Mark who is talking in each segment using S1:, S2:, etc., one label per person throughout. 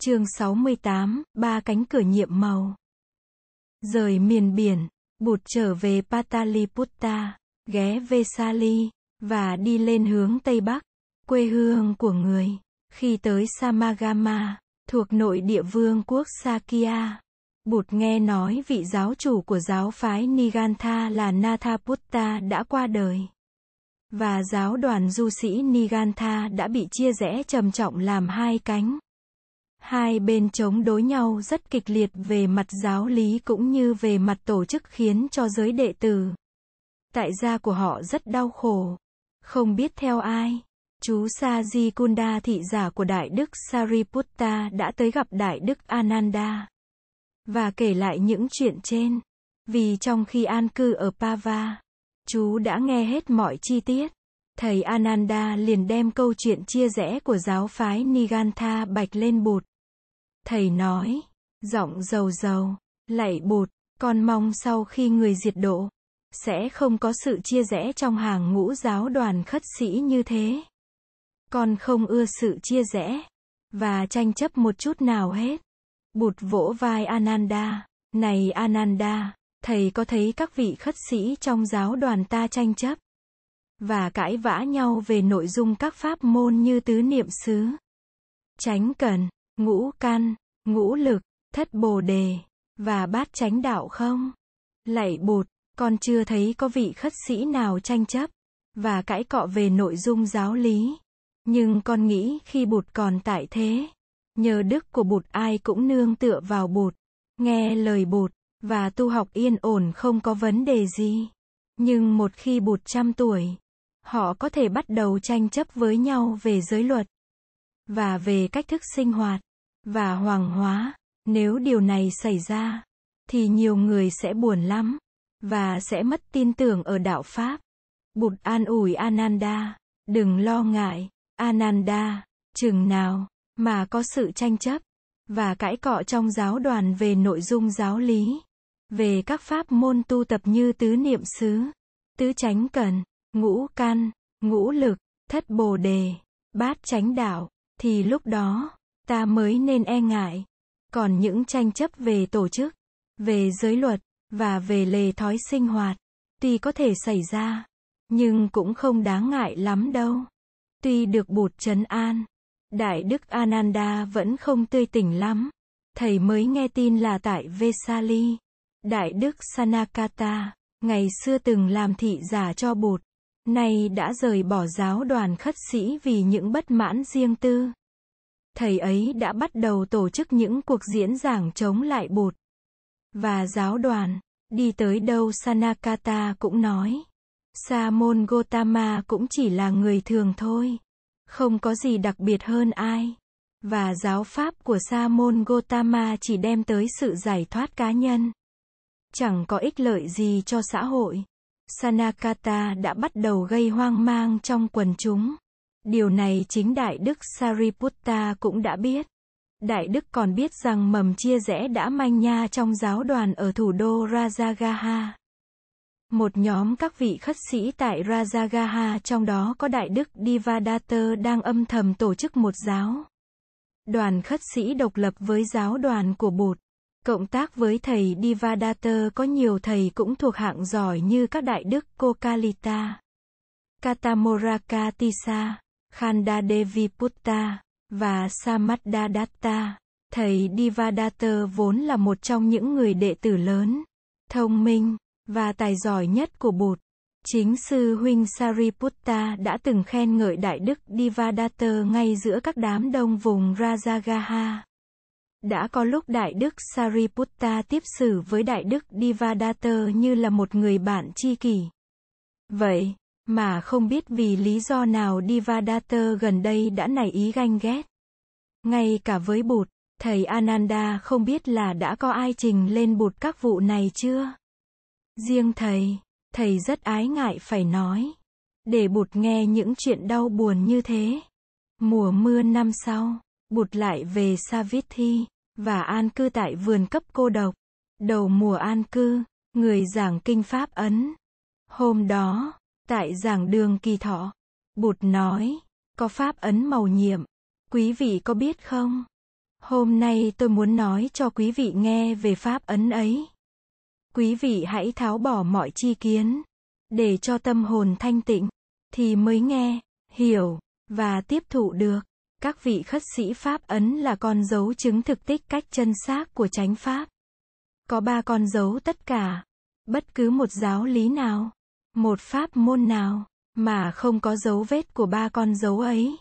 S1: chương 68, ba cánh cửa nhiệm màu. Rời miền biển, bụt trở về Pataliputta, ghé Vesali, và đi lên hướng Tây Bắc, quê hương của người. Khi tới Samagama, thuộc nội địa vương quốc Sakya, Bụt nghe nói vị giáo chủ của giáo phái Nigantha là Nathaputta đã qua đời. Và giáo đoàn du sĩ Nigantha đã bị chia rẽ trầm trọng làm hai cánh. Hai bên chống đối nhau rất kịch liệt về mặt giáo lý cũng như về mặt tổ chức khiến cho giới đệ tử. Tại gia của họ rất đau khổ. Không biết theo ai. Chú Saji Kunda thị giả của Đại Đức Sariputta đã tới gặp Đại Đức Ananda. Và kể lại những chuyện trên. Vì trong khi an cư ở Pava, chú đã nghe hết mọi chi tiết. Thầy Ananda liền đem câu chuyện chia rẽ của giáo phái Nigantha bạch lên bụt. Thầy nói, giọng dầu dầu, lạy bụt, con mong sau khi người diệt độ, sẽ không có sự chia rẽ trong hàng ngũ giáo đoàn khất sĩ như thế. Con không ưa sự chia rẽ, và tranh chấp một chút nào hết. Bụt vỗ vai Ananda, này Ananda, thầy có thấy các vị khất sĩ trong giáo đoàn ta tranh chấp và cãi vã nhau về nội dung các pháp môn như tứ niệm xứ, tránh cần, ngũ căn, ngũ lực, thất bồ đề, và bát chánh đạo không? Lạy bụt, con chưa thấy có vị khất sĩ nào tranh chấp, và cãi cọ về nội dung giáo lý. Nhưng con nghĩ khi bụt còn tại thế, nhờ đức của bụt ai cũng nương tựa vào bụt, nghe lời bụt, và tu học yên ổn không có vấn đề gì. Nhưng một khi bụt trăm tuổi, họ có thể bắt đầu tranh chấp với nhau về giới luật, và về cách thức sinh hoạt và hoàng hóa. Nếu điều này xảy ra, thì nhiều người sẽ buồn lắm, và sẽ mất tin tưởng ở đạo Pháp. Bụt an ủi Ananda, đừng lo ngại, Ananda, chừng nào, mà có sự tranh chấp, và cãi cọ trong giáo đoàn về nội dung giáo lý, về các pháp môn tu tập như tứ niệm xứ, tứ chánh cần, ngũ căn, ngũ lực, thất bồ đề, bát chánh đạo, thì lúc đó, ta mới nên e ngại. Còn những tranh chấp về tổ chức, về giới luật, và về lề thói sinh hoạt, tuy có thể xảy ra, nhưng cũng không đáng ngại lắm đâu. Tuy được bụt trấn an, Đại Đức Ananda vẫn không tươi tỉnh lắm. Thầy mới nghe tin là tại Vesali, Đại Đức Sanakata, ngày xưa từng làm thị giả cho bụt, nay đã rời bỏ giáo đoàn khất sĩ vì những bất mãn riêng tư thầy ấy đã bắt đầu tổ chức những cuộc diễn giảng chống lại bụt. Và giáo đoàn, đi tới đâu Sanakata cũng nói. Sa môn Gotama cũng chỉ là người thường thôi. Không có gì đặc biệt hơn ai. Và giáo pháp của Sa môn Gotama chỉ đem tới sự giải thoát cá nhân. Chẳng có ích lợi gì cho xã hội. Sanakata đã bắt đầu gây hoang mang trong quần chúng. Điều này chính Đại Đức Sariputta cũng đã biết. Đại Đức còn biết rằng mầm chia rẽ đã manh nha trong giáo đoàn ở thủ đô Rajagaha. Một nhóm các vị khất sĩ tại Rajagaha trong đó có Đại Đức Divadatta đang âm thầm tổ chức một giáo. Đoàn khất sĩ độc lập với giáo đoàn của Bụt. Cộng tác với thầy Divadatta có nhiều thầy cũng thuộc hạng giỏi như các Đại Đức Kokalita, Katamorakatisa, Khanda Devi Putta và Samadadatta. Thầy Divadatta vốn là một trong những người đệ tử lớn, thông minh và tài giỏi nhất của Bụt. Chính sư huynh Sariputta đã từng khen ngợi Đại Đức Divadatta ngay giữa các đám đông vùng Rajagaha. Đã có lúc Đại Đức Sariputta tiếp xử với Đại Đức Divadatta như là một người bạn tri kỷ. Vậy, mà không biết vì lý do nào Divadatta gần đây đã nảy ý ganh ghét. Ngay cả với bụt, thầy Ananda không biết là đã có ai trình lên bụt các vụ này chưa? Riêng thầy, thầy rất ái ngại phải nói. Để bụt nghe những chuyện đau buồn như thế. Mùa mưa năm sau, bụt lại về Savithi, và an cư tại vườn cấp cô độc. Đầu mùa an cư, người giảng kinh Pháp Ấn. Hôm đó, Tại giảng đường kỳ thọ, Bụt nói, có pháp ấn màu nhiệm. Quý vị có biết không? Hôm nay tôi muốn nói cho quý vị nghe về pháp ấn ấy. Quý vị hãy tháo bỏ mọi chi kiến, để cho tâm hồn thanh tịnh, thì mới nghe, hiểu, và tiếp thụ được. Các vị khất sĩ Pháp ấn là con dấu chứng thực tích cách chân xác của chánh Pháp. Có ba con dấu tất cả. Bất cứ một giáo lý nào, một pháp môn nào, mà không có dấu vết của ba con dấu ấy,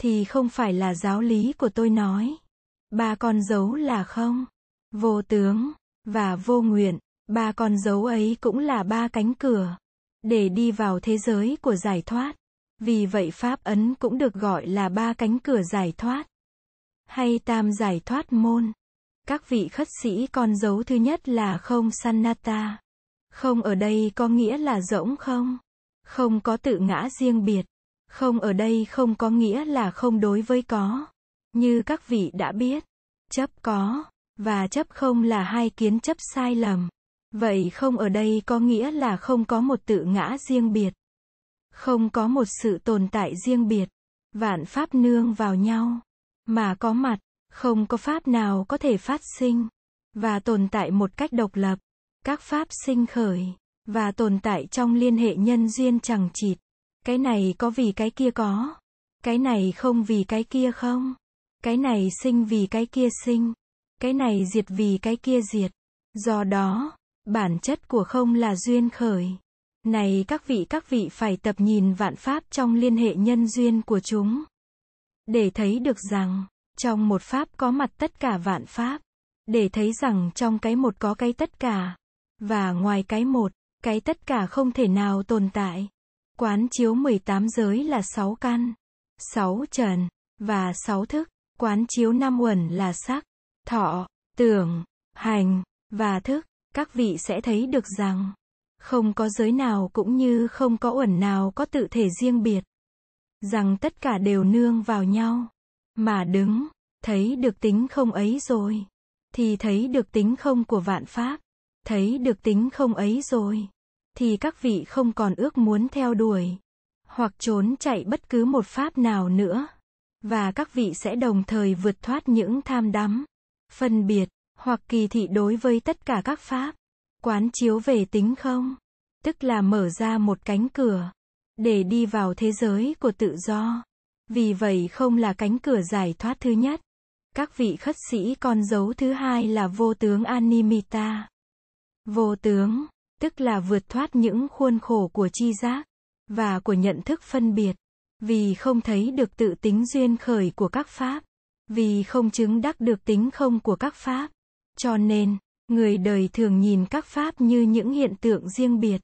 S1: thì không phải là giáo lý của tôi nói. Ba con dấu là không, vô tướng, và vô nguyện. Ba con dấu ấy cũng là ba cánh cửa, để đi vào thế giới của giải thoát. Vì vậy Pháp ấn cũng được gọi là ba cánh cửa giải thoát, hay tam giải thoát môn. Các vị khất sĩ con dấu thứ nhất là không sanatta. Không ở đây có nghĩa là rỗng không. Không có tự ngã riêng biệt. Không ở đây không có nghĩa là không đối với có. Như các vị đã biết, chấp có, và chấp không là hai kiến chấp sai lầm. Vậy không ở đây có nghĩa là không có một tự ngã riêng biệt. Không có một sự tồn tại riêng biệt. Vạn pháp nương vào nhau. Mà có mặt, không có pháp nào có thể phát sinh. Và tồn tại một cách độc lập. Các pháp sinh khởi. Và tồn tại trong liên hệ nhân duyên chẳng chịt. Cái này có vì cái kia có. Cái này không vì cái kia không. Cái này sinh vì cái kia sinh. Cái này diệt vì cái kia diệt. Do đó, bản chất của không là duyên khởi. Này các vị các vị phải tập nhìn vạn pháp trong liên hệ nhân duyên của chúng. Để thấy được rằng, trong một pháp có mặt tất cả vạn pháp. Để thấy rằng trong cái một có cái tất cả. Và ngoài cái một, cái tất cả không thể nào tồn tại. Quán chiếu 18 giới là 6 căn, 6 trần, và 6 thức. Quán chiếu năm uẩn là sắc, thọ, tưởng, hành, và thức. Các vị sẽ thấy được rằng, không có giới nào cũng như không có uẩn nào có tự thể riêng biệt. Rằng tất cả đều nương vào nhau. Mà đứng, thấy được tính không ấy rồi. Thì thấy được tính không của vạn pháp. Thấy được tính không ấy rồi. Thì các vị không còn ước muốn theo đuổi. Hoặc trốn chạy bất cứ một pháp nào nữa. Và các vị sẽ đồng thời vượt thoát những tham đắm, phân biệt, hoặc kỳ thị đối với tất cả các pháp. Quán chiếu về tính không, tức là mở ra một cánh cửa, để đi vào thế giới của tự do. Vì vậy không là cánh cửa giải thoát thứ nhất. Các vị khất sĩ con dấu thứ hai là vô tướng Animita. Vô tướng, tức là vượt thoát những khuôn khổ của chi giác, và của nhận thức phân biệt. Vì không thấy được tự tính duyên khởi của các pháp. Vì không chứng đắc được tính không của các pháp. Cho nên, người đời thường nhìn các pháp như những hiện tượng riêng biệt.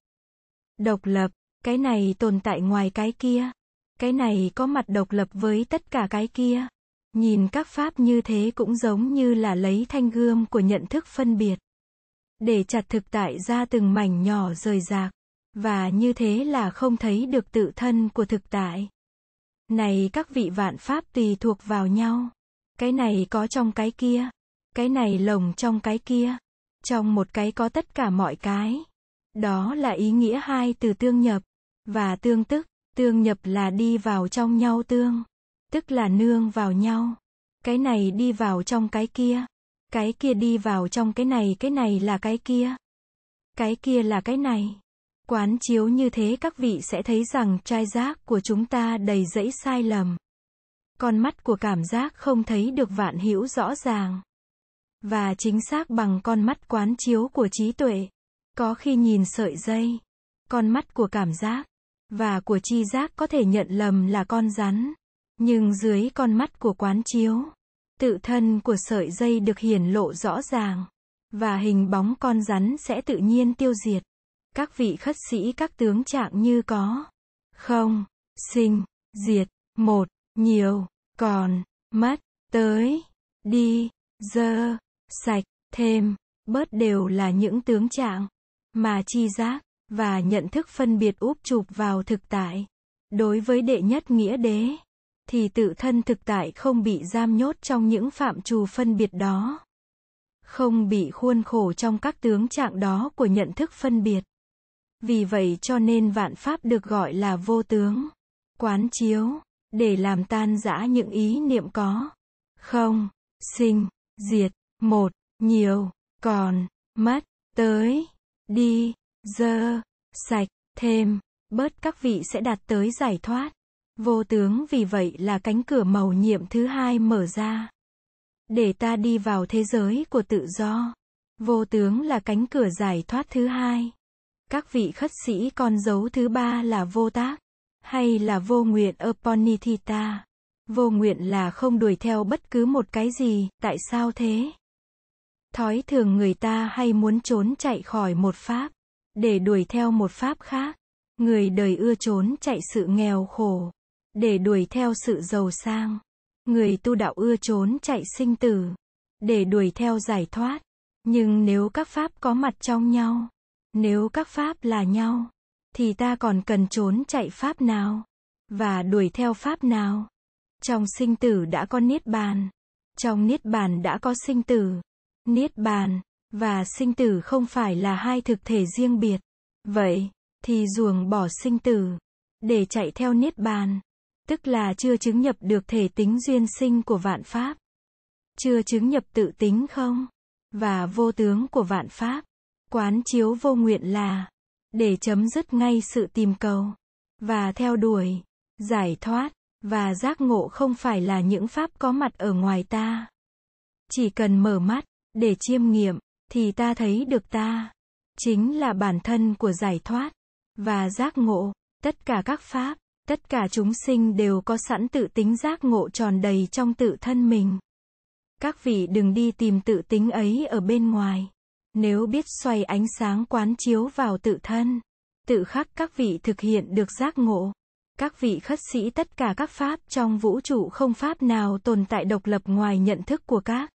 S1: Độc lập, cái này tồn tại ngoài cái kia. Cái này có mặt độc lập với tất cả cái kia. Nhìn các pháp như thế cũng giống như là lấy thanh gươm của nhận thức phân biệt. Để chặt thực tại ra từng mảnh nhỏ rời rạc. Và như thế là không thấy được tự thân của thực tại. Này các vị vạn pháp tùy thuộc vào nhau. Cái này có trong cái kia. Cái này lồng trong cái kia. Trong một cái có tất cả mọi cái. Đó là ý nghĩa hai từ tương nhập. Và tương tức. Tương nhập là đi vào trong nhau tương. Tức là nương vào nhau. Cái này đi vào trong cái kia. Cái kia đi vào trong cái này, cái này là cái kia. Cái kia là cái này. Quán chiếu như thế các vị sẽ thấy rằng trai giác của chúng ta đầy dẫy sai lầm. Con mắt của cảm giác không thấy được vạn hữu rõ ràng. Và chính xác bằng con mắt quán chiếu của trí tuệ. Có khi nhìn sợi dây, con mắt của cảm giác, và của chi giác có thể nhận lầm là con rắn. Nhưng dưới con mắt của quán chiếu, tự thân của sợi dây được hiển lộ rõ ràng. Và hình bóng con rắn sẽ tự nhiên tiêu diệt. Các vị khất sĩ các tướng trạng như có, không, sinh, diệt, một, nhiều, còn, mất, tới, đi, dơ, sạch, thêm, bớt đều là những tướng trạng mà chi giác và nhận thức phân biệt úp chụp vào thực tại. Đối với đệ nhất nghĩa đế, thì tự thân thực tại không bị giam nhốt trong những phạm trù phân biệt đó. Không bị khuôn khổ trong các tướng trạng đó của nhận thức phân biệt. Vì vậy cho nên vạn pháp được gọi là vô tướng. Quán chiếu, để làm tan rã những ý niệm có, không, sinh, diệt, một, nhiều, còn, mất, tới, đi, dơ, sạch, thêm, bớt các vị sẽ đạt tới giải thoát. Vô tướng vì vậy là cánh cửa màu nhiệm thứ hai mở ra. Để ta đi vào thế giới của tự do. Vô tướng là cánh cửa giải thoát thứ hai. Các vị khất sĩ con dấu thứ ba là vô tác, hay là vô nguyện Aponithita. Vô nguyện là không đuổi theo bất cứ một cái gì, tại sao thế? Thói thường người ta hay muốn trốn chạy khỏi một pháp, để đuổi theo một pháp khác. Người đời ưa trốn chạy sự nghèo khổ, để đuổi theo sự giàu sang. Người tu đạo ưa trốn chạy sinh tử, để đuổi theo giải thoát. Nhưng nếu các pháp có mặt trong nhau, nếu các pháp là nhau, thì ta còn cần trốn chạy pháp nào? Và đuổi theo pháp nào? Trong sinh tử đã có niết bàn. Trong niết bàn đã có sinh tử. Niết bàn và sinh tử không phải là hai thực thể riêng biệt. Vậy thì ruồng bỏ sinh tử để chạy theo niết bàn, tức là chưa chứng nhập được thể tính duyên sinh của vạn pháp. Chưa chứng nhập tự tính không? Và vô tướng của vạn pháp. Quán chiếu vô nguyện là để chấm dứt ngay sự tìm cầu và theo đuổi giải thoát và giác ngộ không phải là những pháp có mặt ở ngoài ta. Chỉ cần mở mắt để chiêm nghiệm thì ta thấy được ta chính là bản thân của giải thoát và giác ngộ, tất cả các pháp, tất cả chúng sinh đều có sẵn tự tính giác ngộ tròn đầy trong tự thân mình. Các vị đừng đi tìm tự tính ấy ở bên ngoài. Nếu biết xoay ánh sáng quán chiếu vào tự thân, tự khắc các vị thực hiện được giác ngộ. Các vị khất sĩ tất cả các pháp trong vũ trụ không pháp nào tồn tại độc lập ngoài nhận thức của các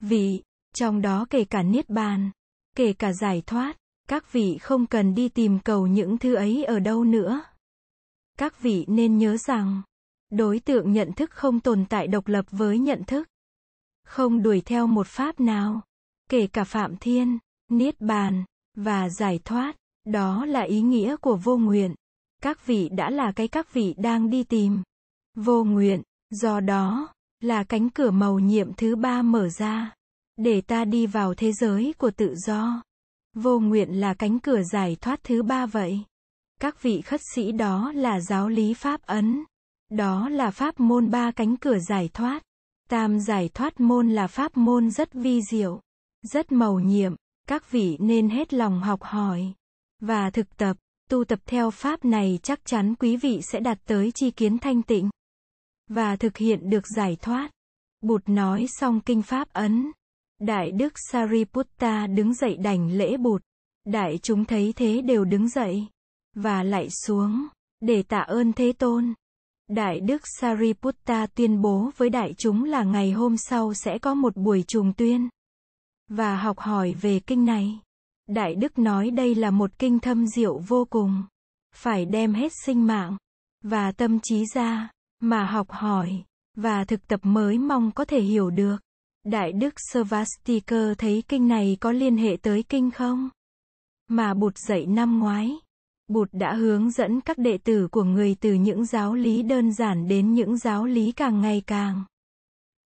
S1: vị, trong đó kể cả niết bàn, kể cả giải thoát, các vị không cần đi tìm cầu những thứ ấy ở đâu nữa. Các vị nên nhớ rằng, đối tượng nhận thức không tồn tại độc lập với nhận thức. Không đuổi theo một pháp nào kể cả phạm thiên, niết bàn, và giải thoát, đó là ý nghĩa của vô nguyện. Các vị đã là cái các vị đang đi tìm. Vô nguyện, do đó, là cánh cửa màu nhiệm thứ ba mở ra, để ta đi vào thế giới của tự do. Vô nguyện là cánh cửa giải thoát thứ ba vậy. Các vị khất sĩ đó là giáo lý Pháp Ấn. Đó là pháp môn ba cánh cửa giải thoát. Tam giải thoát môn là pháp môn rất vi diệu rất màu nhiệm, các vị nên hết lòng học hỏi và thực tập, tu tập theo pháp này chắc chắn quý vị sẽ đạt tới chi kiến thanh tịnh và thực hiện được giải thoát. Bụt nói xong kinh pháp ấn. Đại đức Sariputta đứng dậy đảnh lễ Bụt. Đại chúng thấy thế đều đứng dậy và lại xuống, để tạ ơn Thế Tôn. Đại đức Sariputta tuyên bố với đại chúng là ngày hôm sau sẽ có một buổi trùng tuyên và học hỏi về kinh này. Đại Đức nói đây là một kinh thâm diệu vô cùng. Phải đem hết sinh mạng và tâm trí ra mà học hỏi và thực tập mới mong có thể hiểu được. Đại Đức Svastika thấy kinh này có liên hệ tới kinh không? Mà Bụt dạy năm ngoái. Bụt đã hướng dẫn các đệ tử của người từ những giáo lý đơn giản đến những giáo lý càng ngày càng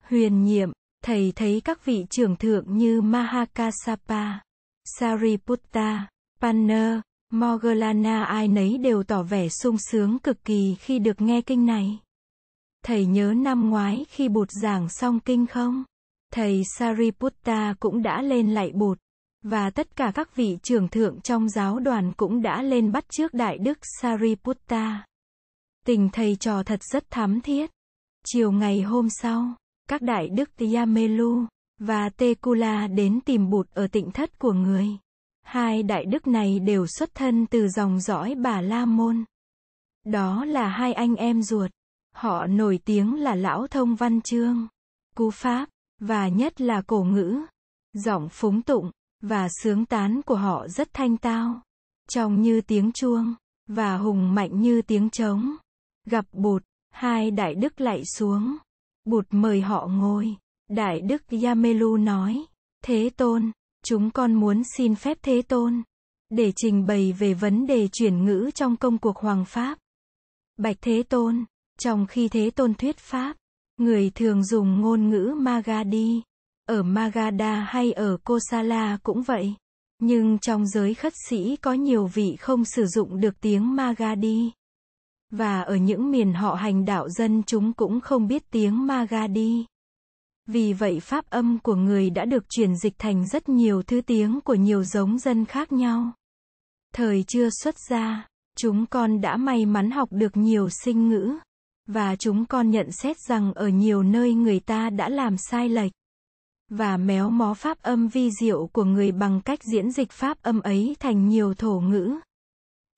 S1: huyền nhiệm, Thầy thấy các vị trưởng thượng như Mahakasapa, Sariputta, Panna, Moggallana ai nấy đều tỏ vẻ sung sướng cực kỳ khi được nghe kinh này. Thầy nhớ năm ngoái khi Bụt giảng xong kinh không? Thầy Sariputta cũng đã lên lạy Bụt. Và tất cả các vị trưởng thượng trong giáo đoàn cũng đã lên bắt trước Đại Đức Sariputta. Tình thầy trò thật rất thắm thiết. Chiều ngày hôm sau, các đại đức Yamelu và Tekula đến tìm Bụt ở tịnh thất của người. Hai đại đức này đều xuất thân từ dòng dõi Bà La Môn. Đó là hai anh em ruột. Họ nổi tiếng là lão thông văn chương, cú pháp, và nhất là cổ ngữ. Giọng phúng tụng, và sướng tán của họ rất thanh tao. Trong như tiếng chuông, và hùng mạnh như tiếng trống. Gặp Bụt, hai đại đức lạy xuống. Bụt mời họ ngồi. Đại đức Yamelu nói, Thế Tôn, chúng con muốn xin phép Thế Tôn, để trình bày về vấn đề chuyển ngữ trong công cuộc Hoàng Pháp. Bạch Thế Tôn, trong khi Thế Tôn thuyết Pháp, Người thường dùng ngôn ngữ Magadhi. Ở Magadha hay ở Kosala cũng vậy. Nhưng trong giới khất sĩ có nhiều vị không sử dụng được tiếng Magadhi. Và ở những miền họ hành đạo dân chúng cũng không biết tiếng Magadhi. Vì vậy pháp âm của người đã được chuyển dịch thành rất nhiều thứ tiếng của nhiều giống dân khác nhau. Thời chưa xuất gia, chúng con đã may mắn học được nhiều sinh ngữ. Và chúng con nhận xét rằng ở nhiều nơi người ta đã làm sai lệch. Và méo mó pháp âm vi diệu của người bằng cách diễn dịch pháp âm ấy thành nhiều thổ ngữ.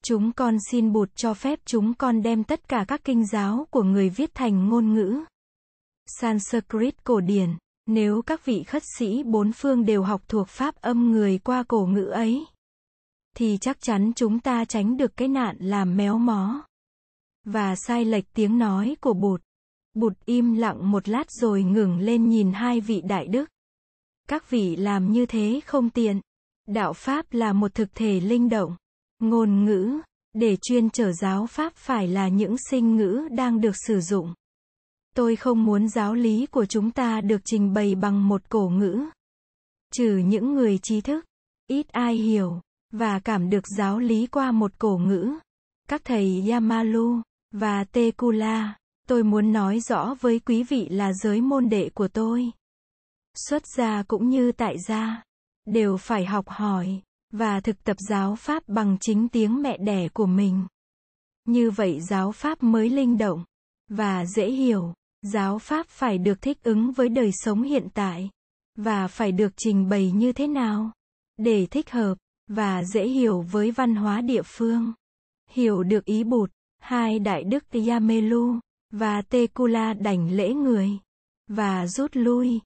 S1: Chúng con xin bụt cho phép chúng con đem tất cả các kinh giáo của người viết thành ngôn ngữ. Sanskrit cổ điển. Nếu các vị khất sĩ bốn phương đều học thuộc pháp âm người qua cổ ngữ ấy, thì chắc chắn chúng ta tránh được cái nạn làm méo mó và sai lệch tiếng nói của bụt. Bụt im lặng một lát rồi ngừng lên nhìn hai vị đại đức. Các vị làm như thế không tiện. Đạo Pháp là một thực thể linh động. Ngôn ngữ, để chuyên trở giáo Pháp phải là những sinh ngữ đang được sử dụng. Tôi không muốn giáo lý của chúng ta được trình bày bằng một cổ ngữ. Trừ những người trí thức, ít ai hiểu, và cảm được giáo lý qua một cổ ngữ. Các thầy Yamalu, và Tekula, tôi muốn nói rõ với quý vị là giới môn đệ của tôi. Xuất gia cũng như tại gia, đều phải học hỏi, và thực tập giáo pháp bằng chính tiếng mẹ đẻ của mình. Như vậy giáo pháp mới linh động, và dễ hiểu. Giáo pháp phải được thích ứng với đời sống hiện tại, và phải được trình bày như thế nào, để thích hợp, và dễ hiểu với văn hóa địa phương. Hiểu được ý bụt, hai đại đức Yamelu và Tekula đảnh lễ người và rút lui.